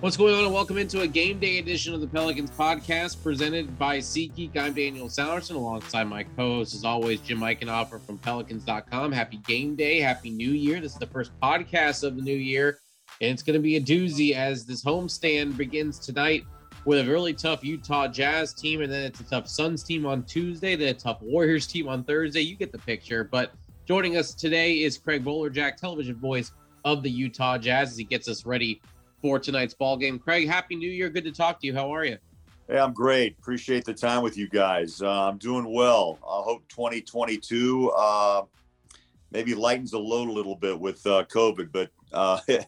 What's going on, and welcome into a game day edition of the Pelicans podcast presented by SeatGeek. I'm Daniel Sallerson alongside my co host, as always, Jim Eichenhofer from Pelicans.com. Happy game day, happy new year. This is the first podcast of the new year, and it's going to be a doozy as this homestand begins tonight with a really tough Utah Jazz team, and then it's a tough Suns team on Tuesday, then a tough Warriors team on Thursday. You get the picture. But joining us today is Craig Bolerjack, television voice of the Utah Jazz, as he gets us ready for tonight's ball game. Craig, happy New Year. Good to talk to you. How are you? Hey, I'm great. Appreciate the time with you guys. Uh, I'm doing well. I hope 2022 uh, maybe lightens the load a little bit with uh, COVID, but uh,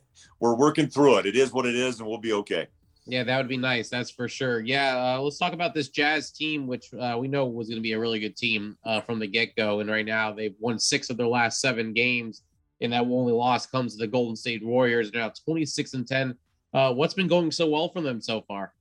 we're working through it. It is what it is, and we'll be okay. Yeah, that would be nice. That's for sure. Yeah, uh, let's talk about this Jazz team, which uh, we know was going to be a really good team from the get go. And right now, they've won six of their last seven games and that only loss comes to the Golden State Warriors. They're now 26 and 10. Uh, what's been going so well for them so far?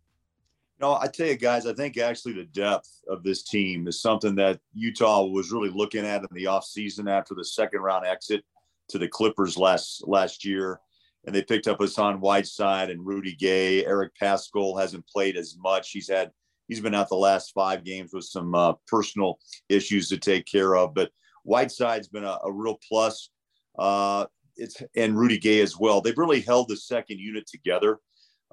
No, I tell you guys, I think actually the depth of this team is something that Utah was really looking at in the offseason after the second round exit to the Clippers last last year. And they picked up Hassan Whiteside and Rudy Gay. Eric Paschall hasn't played as much. He's had he's been out the last five games with some uh, personal issues to take care of. But Whiteside's been a, a real plus uh, it's and Rudy Gay as well. They've really held the second unit together.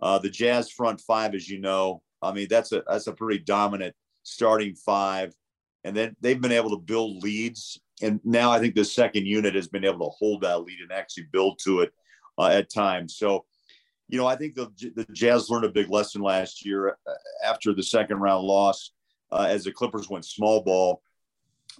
Uh, the Jazz front five, as you know, I mean that's a that's a pretty dominant starting five, and then they've been able to build leads. And now I think the second unit has been able to hold that lead and actually build to it uh, at times. So, you know, I think the the Jazz learned a big lesson last year uh, after the second round loss uh, as the Clippers went small ball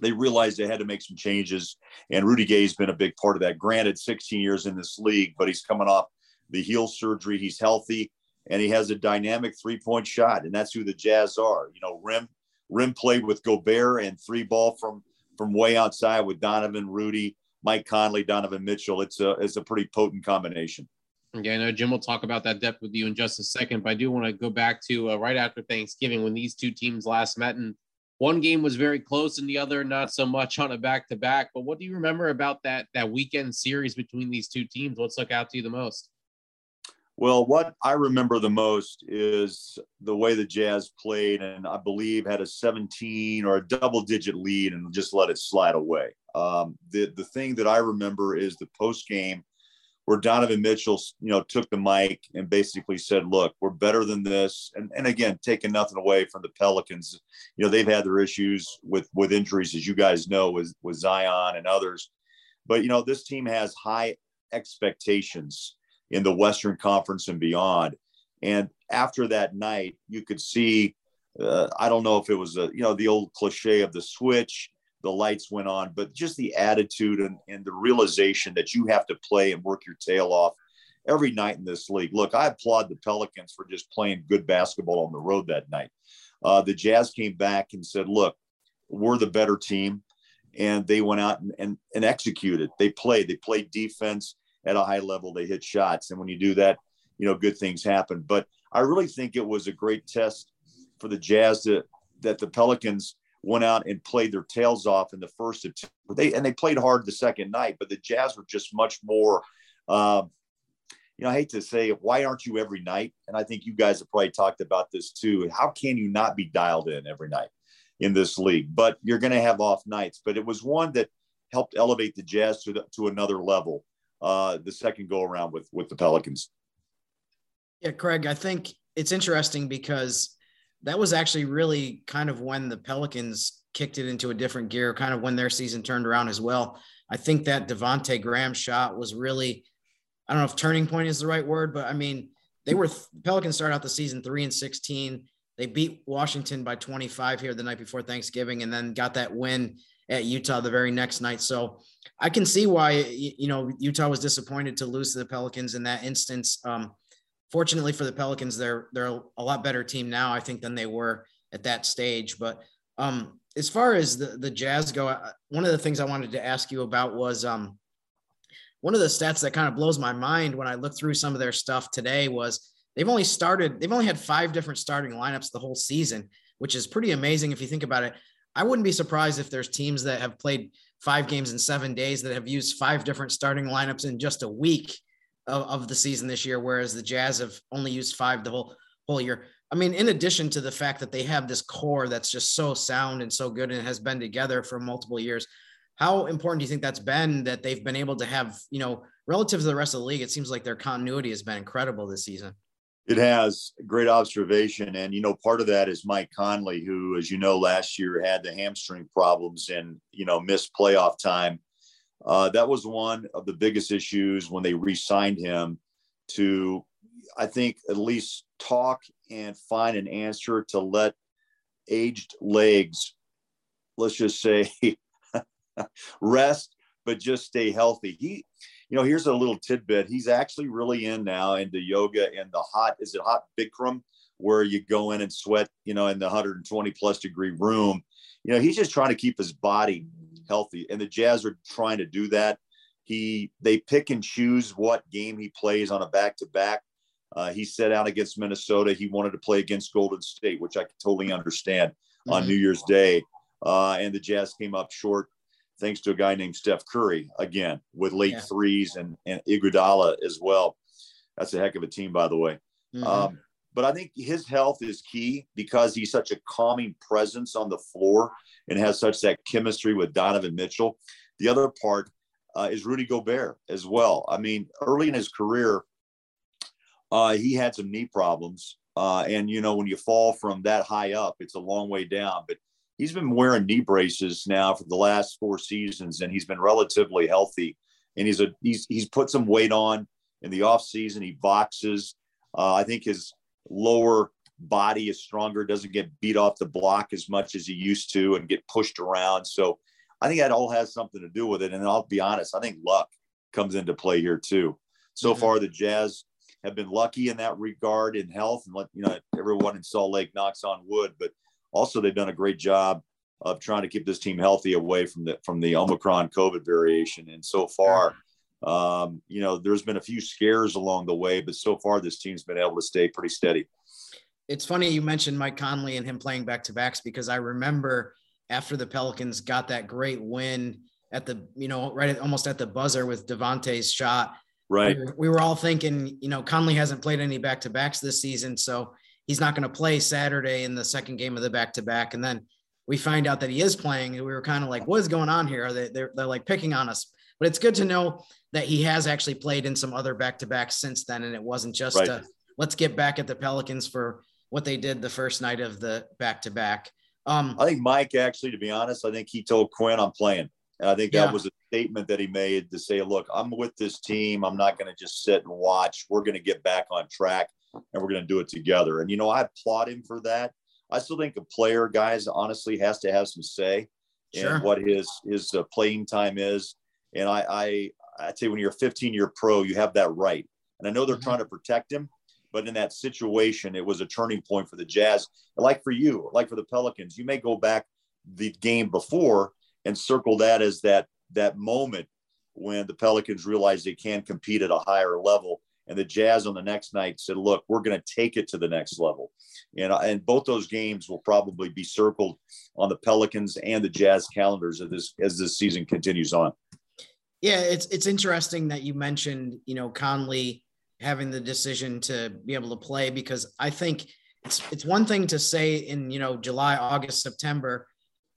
they realized they had to make some changes. And Rudy Gay's been a big part of that. Granted, 16 years in this league, but he's coming off the heel surgery. He's healthy and he has a dynamic three point shot. And that's who the Jazz are. You know, Rim Rim played with Gobert and three ball from from way outside with Donovan, Rudy, Mike Conley, Donovan Mitchell. It's a it's a pretty potent combination. Yeah, I know Jim will talk about that depth with you in just a second, but I do want to go back to uh, right after Thanksgiving when these two teams last met and one game was very close and the other not so much on a back to back. But what do you remember about that that weekend series between these two teams? What stuck out to you the most? Well, what I remember the most is the way the Jazz played, and I believe had a 17 or a double digit lead and just let it slide away. Um, the the thing that I remember is the post game where Donovan Mitchell, you know, took the mic and basically said, "Look, we're better than this." And and again, taking nothing away from the Pelicans, you know, they've had their issues with with injuries, as you guys know, with with Zion and others. But you know, this team has high expectations in the Western Conference and beyond. And after that night, you could see. Uh, I don't know if it was a you know the old cliche of the switch the lights went on, but just the attitude and, and the realization that you have to play and work your tail off every night in this league. Look, I applaud the Pelicans for just playing good basketball on the road that night. Uh, the Jazz came back and said, look, we're the better team. And they went out and, and, and executed. They played. They played defense at a high level. They hit shots. And when you do that, you know, good things happen. But I really think it was a great test for the Jazz to, that the Pelicans went out and played their tails off in the first two. They and they played hard the second night, but the Jazz were just much more. Uh, you know, I hate to say why aren't you every night? And I think you guys have probably talked about this too. How can you not be dialed in every night in this league? But you're going to have off nights. But it was one that helped elevate the Jazz to the, to another level. Uh, the second go around with with the Pelicans. Yeah, Craig, I think it's interesting because that was actually really kind of when the Pelicans kicked it into a different gear, kind of when their season turned around as well. I think that Devonte Graham shot was really, I don't know if turning point is the right word, but I mean, they were Pelicans started out the season three and 16. They beat Washington by 25 here the night before Thanksgiving and then got that win at Utah the very next night. So I can see why, you know, Utah was disappointed to lose to the Pelicans in that instance. Um, fortunately for the Pelicans, they're they're a lot better team now, I think, than they were at that stage. But um, as far as the the Jazz go, one of the things I wanted to ask you about was um, one of the stats that kind of blows my mind when I look through some of their stuff today was they've only started they've only had five different starting lineups the whole season, which is pretty amazing if you think about it. I wouldn't be surprised if there's teams that have played five games in seven days that have used five different starting lineups in just a week of, of the season this year, whereas the Jazz have only used five the whole whole year. I mean, in addition to the fact that they have this core that's just so sound and so good and has been together for multiple years, how important do you think that's been that they've been able to have, you know, relative to the rest of the league? It seems like their continuity has been incredible this season. It has great observation. And, you know, part of that is Mike Conley, who, as you know, last year had the hamstring problems and, you know, missed playoff time. Uh, that was one of the biggest issues when they re signed him to, I think, at least talk and find an answer to let aged legs, let's just say, rest, but just stay healthy. He, you know, here's a little tidbit. He's actually really in now into yoga and the hot, is it hot Bikram, where you go in and sweat, you know, in the 120 plus degree room. You know, he's just trying to keep his body healthy. And the Jazz are trying to do that. He, they pick and choose what game he plays on a back to back. he set out against Minnesota. He wanted to play against Golden State, which I can totally understand mm-hmm. on New Year's Day. Uh, and the Jazz came up short thanks to a guy named Steph Curry again with late yeah. threes and, and Iguodala as well. That's a heck of a team, by the way. Mm-hmm. Um, but I think his health is key because he's such a calming presence on the floor and has such that chemistry with Donovan Mitchell. The other part uh, is Rudy Gobert as well. I mean, early in his career, uh, he had some knee problems. Uh, and, you know, when you fall from that high up, it's a long way down. But he's been wearing knee braces now for the last four seasons, and he's been relatively healthy. And he's a he's he's put some weight on in the off season. He boxes. Uh, I think his lower body is stronger, doesn't get beat off the block as much as he used to, and get pushed around. So I think that all has something to do with it. And I'll be honest, I think luck comes into play here too. So mm-hmm. far, the Jazz have been lucky in that regard in health, and let you know everyone in Salt Lake knocks on wood, but also they've done a great job of trying to keep this team healthy away from the from the Omicron COVID variation. And so far, um, you know, there's been a few scares along the way, but so far this team's been able to stay pretty steady. It's funny you mentioned Mike Conley and him playing back to backs because I remember after the Pelicans got that great win at the, you know, right at, almost at the buzzer with Devonte's shot. Right. We were, we were all thinking, you know, Conley hasn't played any back to backs this season. So he's not going to play Saturday in the second game of the back to back. And then we find out that he is playing. And we were kind of like, what is going on here? Are they, they're, they're like picking on us. But it's good to know that he has actually played in some other back to backs since then. And it wasn't just right. a, let's get back at the Pelicans for what they did the first night of the back to back. Um, I think Mike, actually, to be honest, I think he told Quinn, I'm playing. And I think that yeah. was a statement that he made to say, look, I'm with this team. I'm not going to just sit and watch. We're going to get back on track and we're going to do it together. And, you know, I applaud him for that. I still think a player, guys, honestly has to have some say sure. in what his, his uh, playing time is. And I, I, I'd say when you're a 15 year pro, you have that right. And I know they're mm-hmm. trying to protect him, but in that situation, it was a turning point for the Jazz. Like for you, like for the Pelicans, you may go back the game before and circle that as that that moment when the Pelicans realized they can compete at a higher level and the Jazz on the next night said, "Look, we're going to take it to the next level," and and both those games will probably be circled on the Pelicans and the Jazz calendars as this as this season continues on. Yeah, it's it's interesting that you mentioned you know Conley having the decision to be able to play because I think it's it's one thing to say in you know July, August, September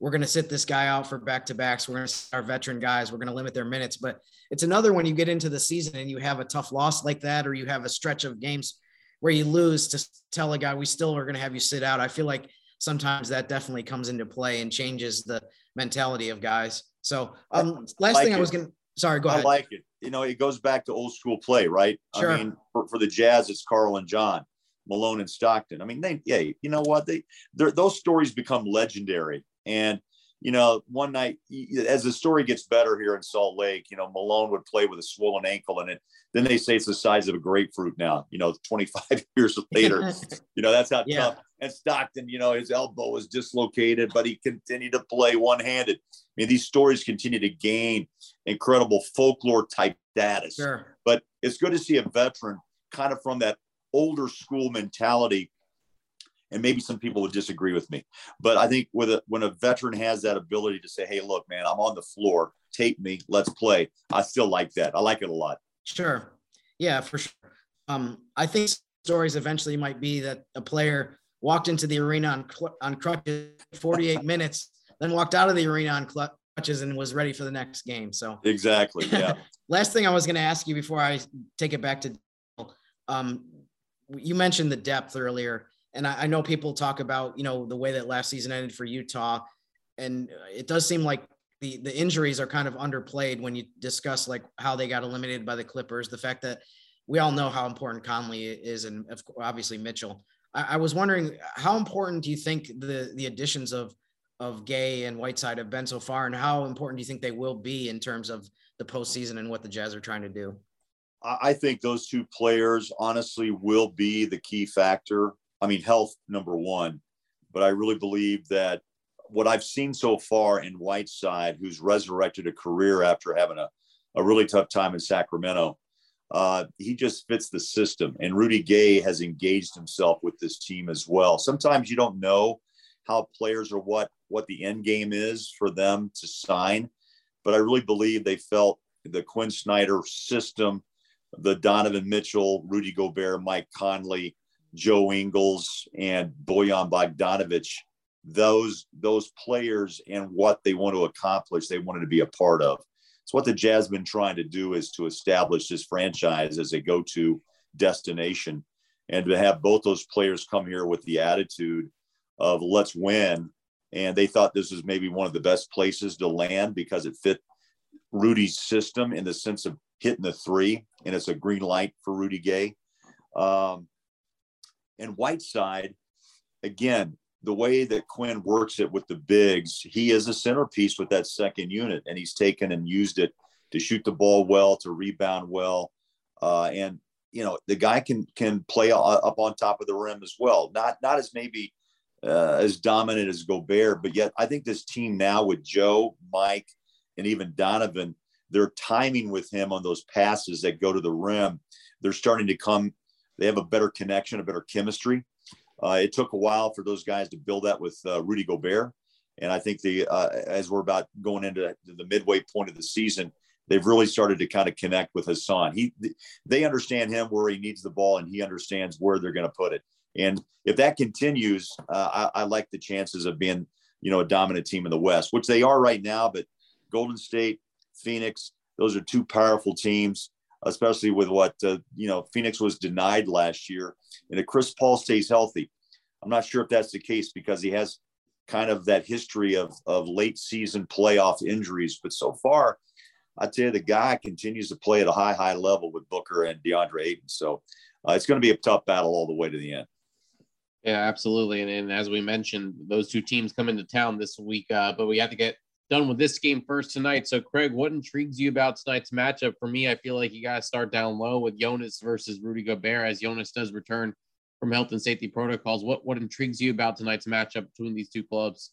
we're going to sit this guy out for back to backs. We're going to our veteran guys. We're going to limit their minutes. But it's another when you get into the season and you have a tough loss like that, or you have a stretch of games where you lose to tell a guy we still are going to have you sit out. I feel like sometimes that definitely comes into play and changes the mentality of guys. So um, last like thing it. I was going to sorry, go ahead. I like it. You know, it goes back to old school play, right? Sure. I mean, for, for the Jazz, it's Karl and John. Malone and Stockton. I mean, they, yeah, you know what? They, those stories become legendary. And, you know, one night, as the story gets better here in Salt Lake, you know, Malone would play with a swollen ankle and it, then they say it's the size of a grapefruit now, you know, 25 years later, you know, that's how yeah. tough. And Stockton, you know, his elbow was dislocated, but he continued to play one handed. I mean, these stories continue to gain incredible folklore type status. Sure. But it's good to see a veteran kind of from that older school mentality and maybe some people would disagree with me but i think with a, when a veteran has that ability to say hey look man i'm on the floor tape me let's play i still like that i like it a lot sure Yeah, for sure. Um, I think stories eventually might be that a player walked into the arena on on crutches 48 minutes, then walked out of the arena on crutches and was ready for the next game. So exactly, yeah. Last thing I was going to ask you before I take it back to, um, you mentioned the depth earlier, and I, I know people talk about you know the way that last season ended for Utah, and it does seem like the the injuries are kind of underplayed when you discuss like how they got eliminated by the Clippers. The fact that we all know how important Conley is, and obviously Mitchell. I, I was wondering how important do you think the the additions of of Gay and Whiteside have been so far, and how important do you think they will be in terms of the postseason and what the Jazz are trying to do? I think those two players honestly will be the key factor. I mean, health number one, but I really believe that what I've seen so far in Whiteside, who's resurrected a career after having a, a really tough time in Sacramento, uh, he just fits the system. And Rudy Gay has engaged himself with this team as well. Sometimes you don't know how players or what what the end game is for them to sign, but I really believe they felt the Quinn Snyder system, the Donovan Mitchell, Rudy Gobert, Mike Conley, Joe Ingles, and Bojan Bogdanovic, Those those players and what they want to accomplish, they wanted to be a part of. So what the Jazz been trying to do is to establish this franchise as a go-to destination, and to have both those players come here with the attitude of let's win. And they thought this was maybe one of the best places to land because it fit Rudy's system in the sense of hitting the three, and it's a green light for Rudy Gay. Um, and Whiteside, again, the way that Quinn works it with the bigs, he is a centerpiece with that second unit, and he's taken and used it to shoot the ball well, to rebound well, uh, and you know the guy can can play up on top of the rim as well. Not not as maybe uh, as dominant as Gobert, but yet I think this team now with Joe, Mike, and even Donovan, their timing with him on those passes that go to the rim, they're starting to come. They have a better connection, a better chemistry uh, it took a while for those guys to build that with uh, Rudy Gobert. And I think the uh, as we're about going into the midway point of the season, they've really started to kind of connect with Hassan. He they understand him where he needs the ball, and he understands where they're going to put it. And if that continues, uh, I, I, like the chances of being you know a dominant team in the West, which they are right now. But Golden State, Phoenix, those are two powerful teams, especially with what uh, you know Phoenix was denied last year and if Chris Paul stays healthy, I'm not sure if that's the case because he has kind of that history of, of late season playoff injuries. But so far, I tell you, the guy continues to play at a high, high level with Booker and DeAndre Ayton. So uh, it's going to be a tough battle all the way to the end. Yeah, absolutely. And, and as we mentioned, those two teams come into town this week, uh, but we have to get done with this game first tonight. So, Craig, what intrigues you about tonight's matchup? For me, I feel like you got to start down low with Jonas versus Rudy Gobert as Jonas does return from health and safety protocols. What what intrigues you about tonight's matchup between these two clubs?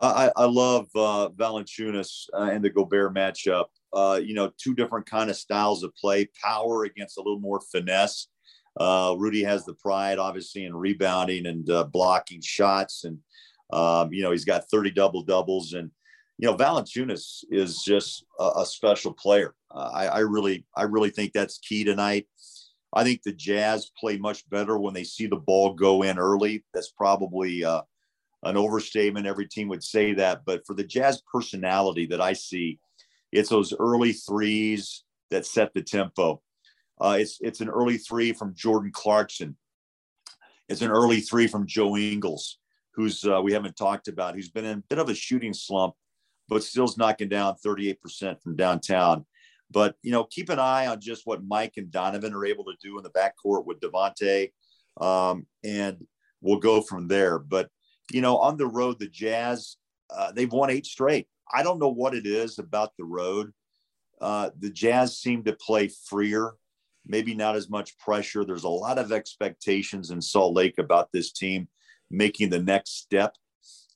I, I love uh, Valanciunas uh, and the Gobert matchup. Uh, you know, two different kind of styles of play, power against a little more finesse. Uh, Rudy has the pride, obviously, in rebounding and uh, blocking shots, and um, you know he's got 30 double doubles, and you know, Valanciunas is just a, a special player. Uh, I, I, really, I really think that's key tonight. I think the Jazz play much better when they see the ball go in early. That's probably uh, an overstatement. Every team would say that, but for the Jazz personality that I see, it's those early threes that set the tempo. Uh, it's it's an early three from Jordan Clarkson. It's an early three from Joe Ingles, who's uh, we haven't talked about, who's been in a bit of a shooting slump but still's knocking down 38% from downtown. But, you know, keep an eye on just what Mike and Donovan are able to do in the backcourt with Devonte. Um, and we'll go from there. But, you know, on the road, the Jazz, uh, they've won eight straight. I don't know what it is about the road. Uh, the Jazz seem to play freer, maybe not as much pressure. There's a lot of expectations in Salt Lake about this team making the next step.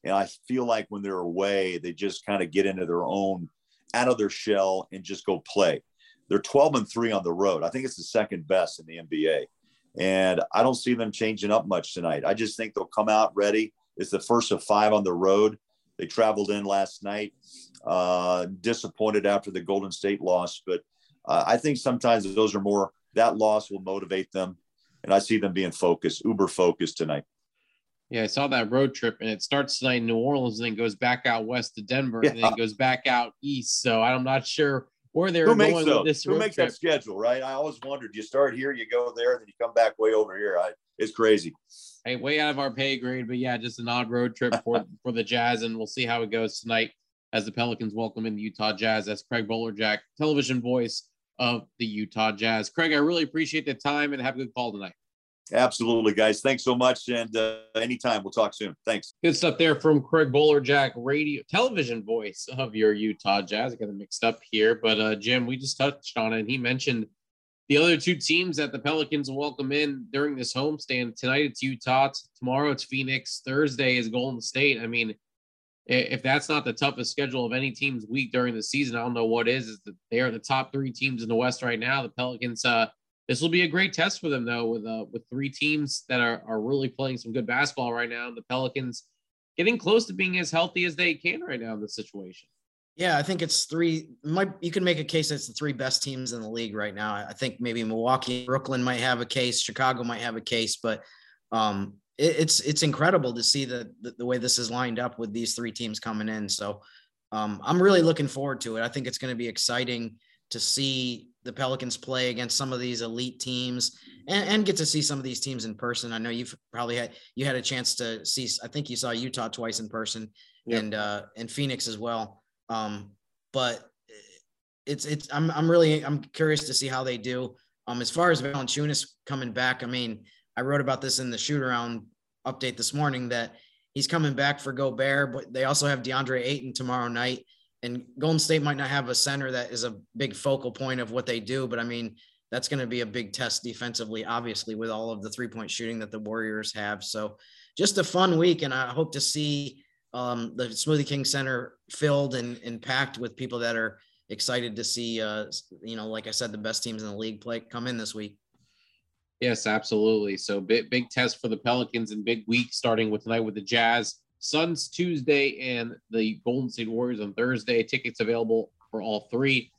And I feel like when they're away, they just kind of get into their own, out of their shell and just go play. They're 12 and three on the road. I think it's the second best in the NBA. And I don't see them changing up much tonight. I just think they'll come out ready. It's the first of five on the road. They traveled in last night, uh, disappointed after the Golden State loss. But uh, I think sometimes those are more that loss will motivate them. And I see them being focused, uber focused tonight. Yeah, I saw that road trip, and it starts tonight in New Orleans, and then goes back out west to Denver, yeah. and then goes back out east. So I'm not sure where they're going with this. Who makes trip. that schedule, right? I always wondered. You start here, you go there, then you come back way over here. I, it's crazy. Hey, way out of our pay grade, but yeah, just an odd road trip for for the Jazz, and we'll see how it goes tonight as the Pelicans welcome in the Utah Jazz. That's Craig Bolerjack, television voice of the Utah Jazz. Craig, I really appreciate the time and have a good call tonight. Absolutely, guys. Thanks so much. And uh, anytime, we'll talk soon. Thanks. Good stuff there from Craig Bolerjack, radio television voice of your Utah Jazz. I got them mixed up here, but uh, Jim, we just touched on it. He mentioned the other two teams that the Pelicans will welcome in during this homestand. Tonight it's Utah. Tomorrow it's Phoenix. Thursday is Golden State. I mean, if that's not the toughest schedule of any team's week during the season, I don't know what is. Is that they are the top three teams in the West right now. The Pelicans. Uh, this will be a great test for them though, with uh, with three teams that are are really playing some good basketball right now. The Pelicans getting close to being as healthy as they can right now in this situation. Yeah, I think it's three. Might you can make a case it's the three best teams in the league right now. I think maybe Milwaukee, Brooklyn might have a case, Chicago might have a case, but um, it's it's incredible to see the, the, the way this is lined up with these three teams coming in. So um, I'm really looking forward to it. I think it's going to be exciting to see the Pelicans play against some of these elite teams and, and, get to see some of these teams in person. I know you've probably had you had a chance to see. I think you saw Utah twice in person yep. and uh, and Phoenix as well. Um, but it's it's I'm I'm really I'm curious to see how they do. Um, as far as Valanciunas coming back, I mean I wrote about this in the shoot around update this morning that he's coming back for Gobert, but they also have DeAndre Ayton tomorrow night. And Golden State might not have a center that is a big focal point of what they do, but I mean, that's going to be a big test defensively, obviously, with all of the three point shooting that the Warriors have. So just a fun week. And I hope to see um, the Smoothie King Center filled and, and packed with people that are excited to see, uh, you know, like I said, the best teams in the league play come in this week. Yes, absolutely. So big big test for the Pelicans and big week starting with tonight with the Jazz. Suns Tuesday and the Golden State Warriors on Thursday. Tickets available for all three.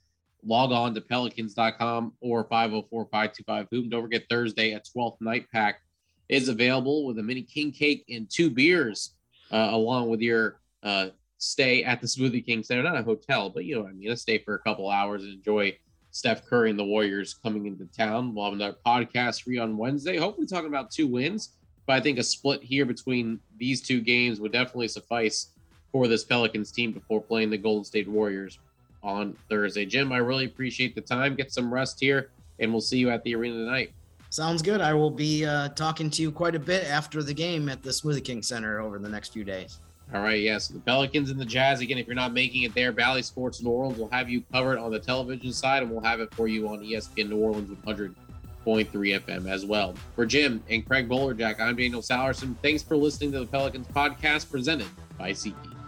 Log on to pelicans.com or 504 525 Hoop. Don't forget Thursday at 12th Night Pack is available with a mini king cake and two beers, uh, along with your uh, stay at the Smoothie King Center. Not a hotel, but you know what I mean. A stay for a couple hours and enjoy Steph Curry and the Warriors coming into town. We'll have another podcast free on Wednesday. Hopefully, talking about two wins. But I think a split here between these two games would definitely suffice for this Pelicans team before playing the Golden State Warriors on Thursday. Jim, I really appreciate the time. Get some rest here, and we'll see you at the arena tonight. Sounds good. I will be uh, talking to you quite a bit after the game at the Smoothie King Center over the next few days. All right, yes. Yeah, so the Pelicans and the Jazz. Again, if you're not making it there, Bally Sports New Orleans will have you covered on the television side, and we'll have it for you on ESPN New Orleans 100.3 FM as well. For Jim and Craig Bolerjack, I'm Daniel Sallerson. Thanks for listening to the Pelicans podcast presented by SeatGeek.